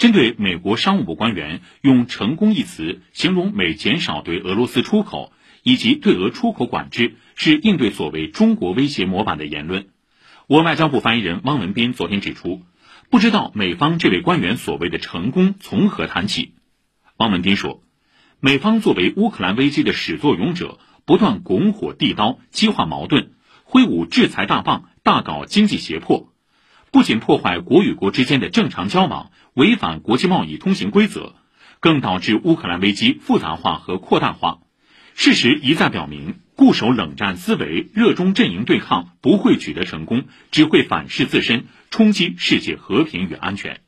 针对美国商务部官员用“成功”一词形容美减少对俄罗斯出口以及对俄出口管制是应对所谓中国威胁模板的言论，我外交部发言人汪文斌昨天指出，不知道美方这位官员所谓的成功从何谈起。汪文斌说，美方作为乌克兰危机的始作俑者，不断拱火递刀，激化矛盾，挥舞制裁大棒，大搞经济胁迫。不仅破坏国与国之间的正常交往，违反国际贸易通行规则，更导致乌克兰危机复杂化和扩大化。事实一再表明，固守冷战思维、热衷阵营对抗不会取得成功，只会反噬自身，冲击世界和平与安全。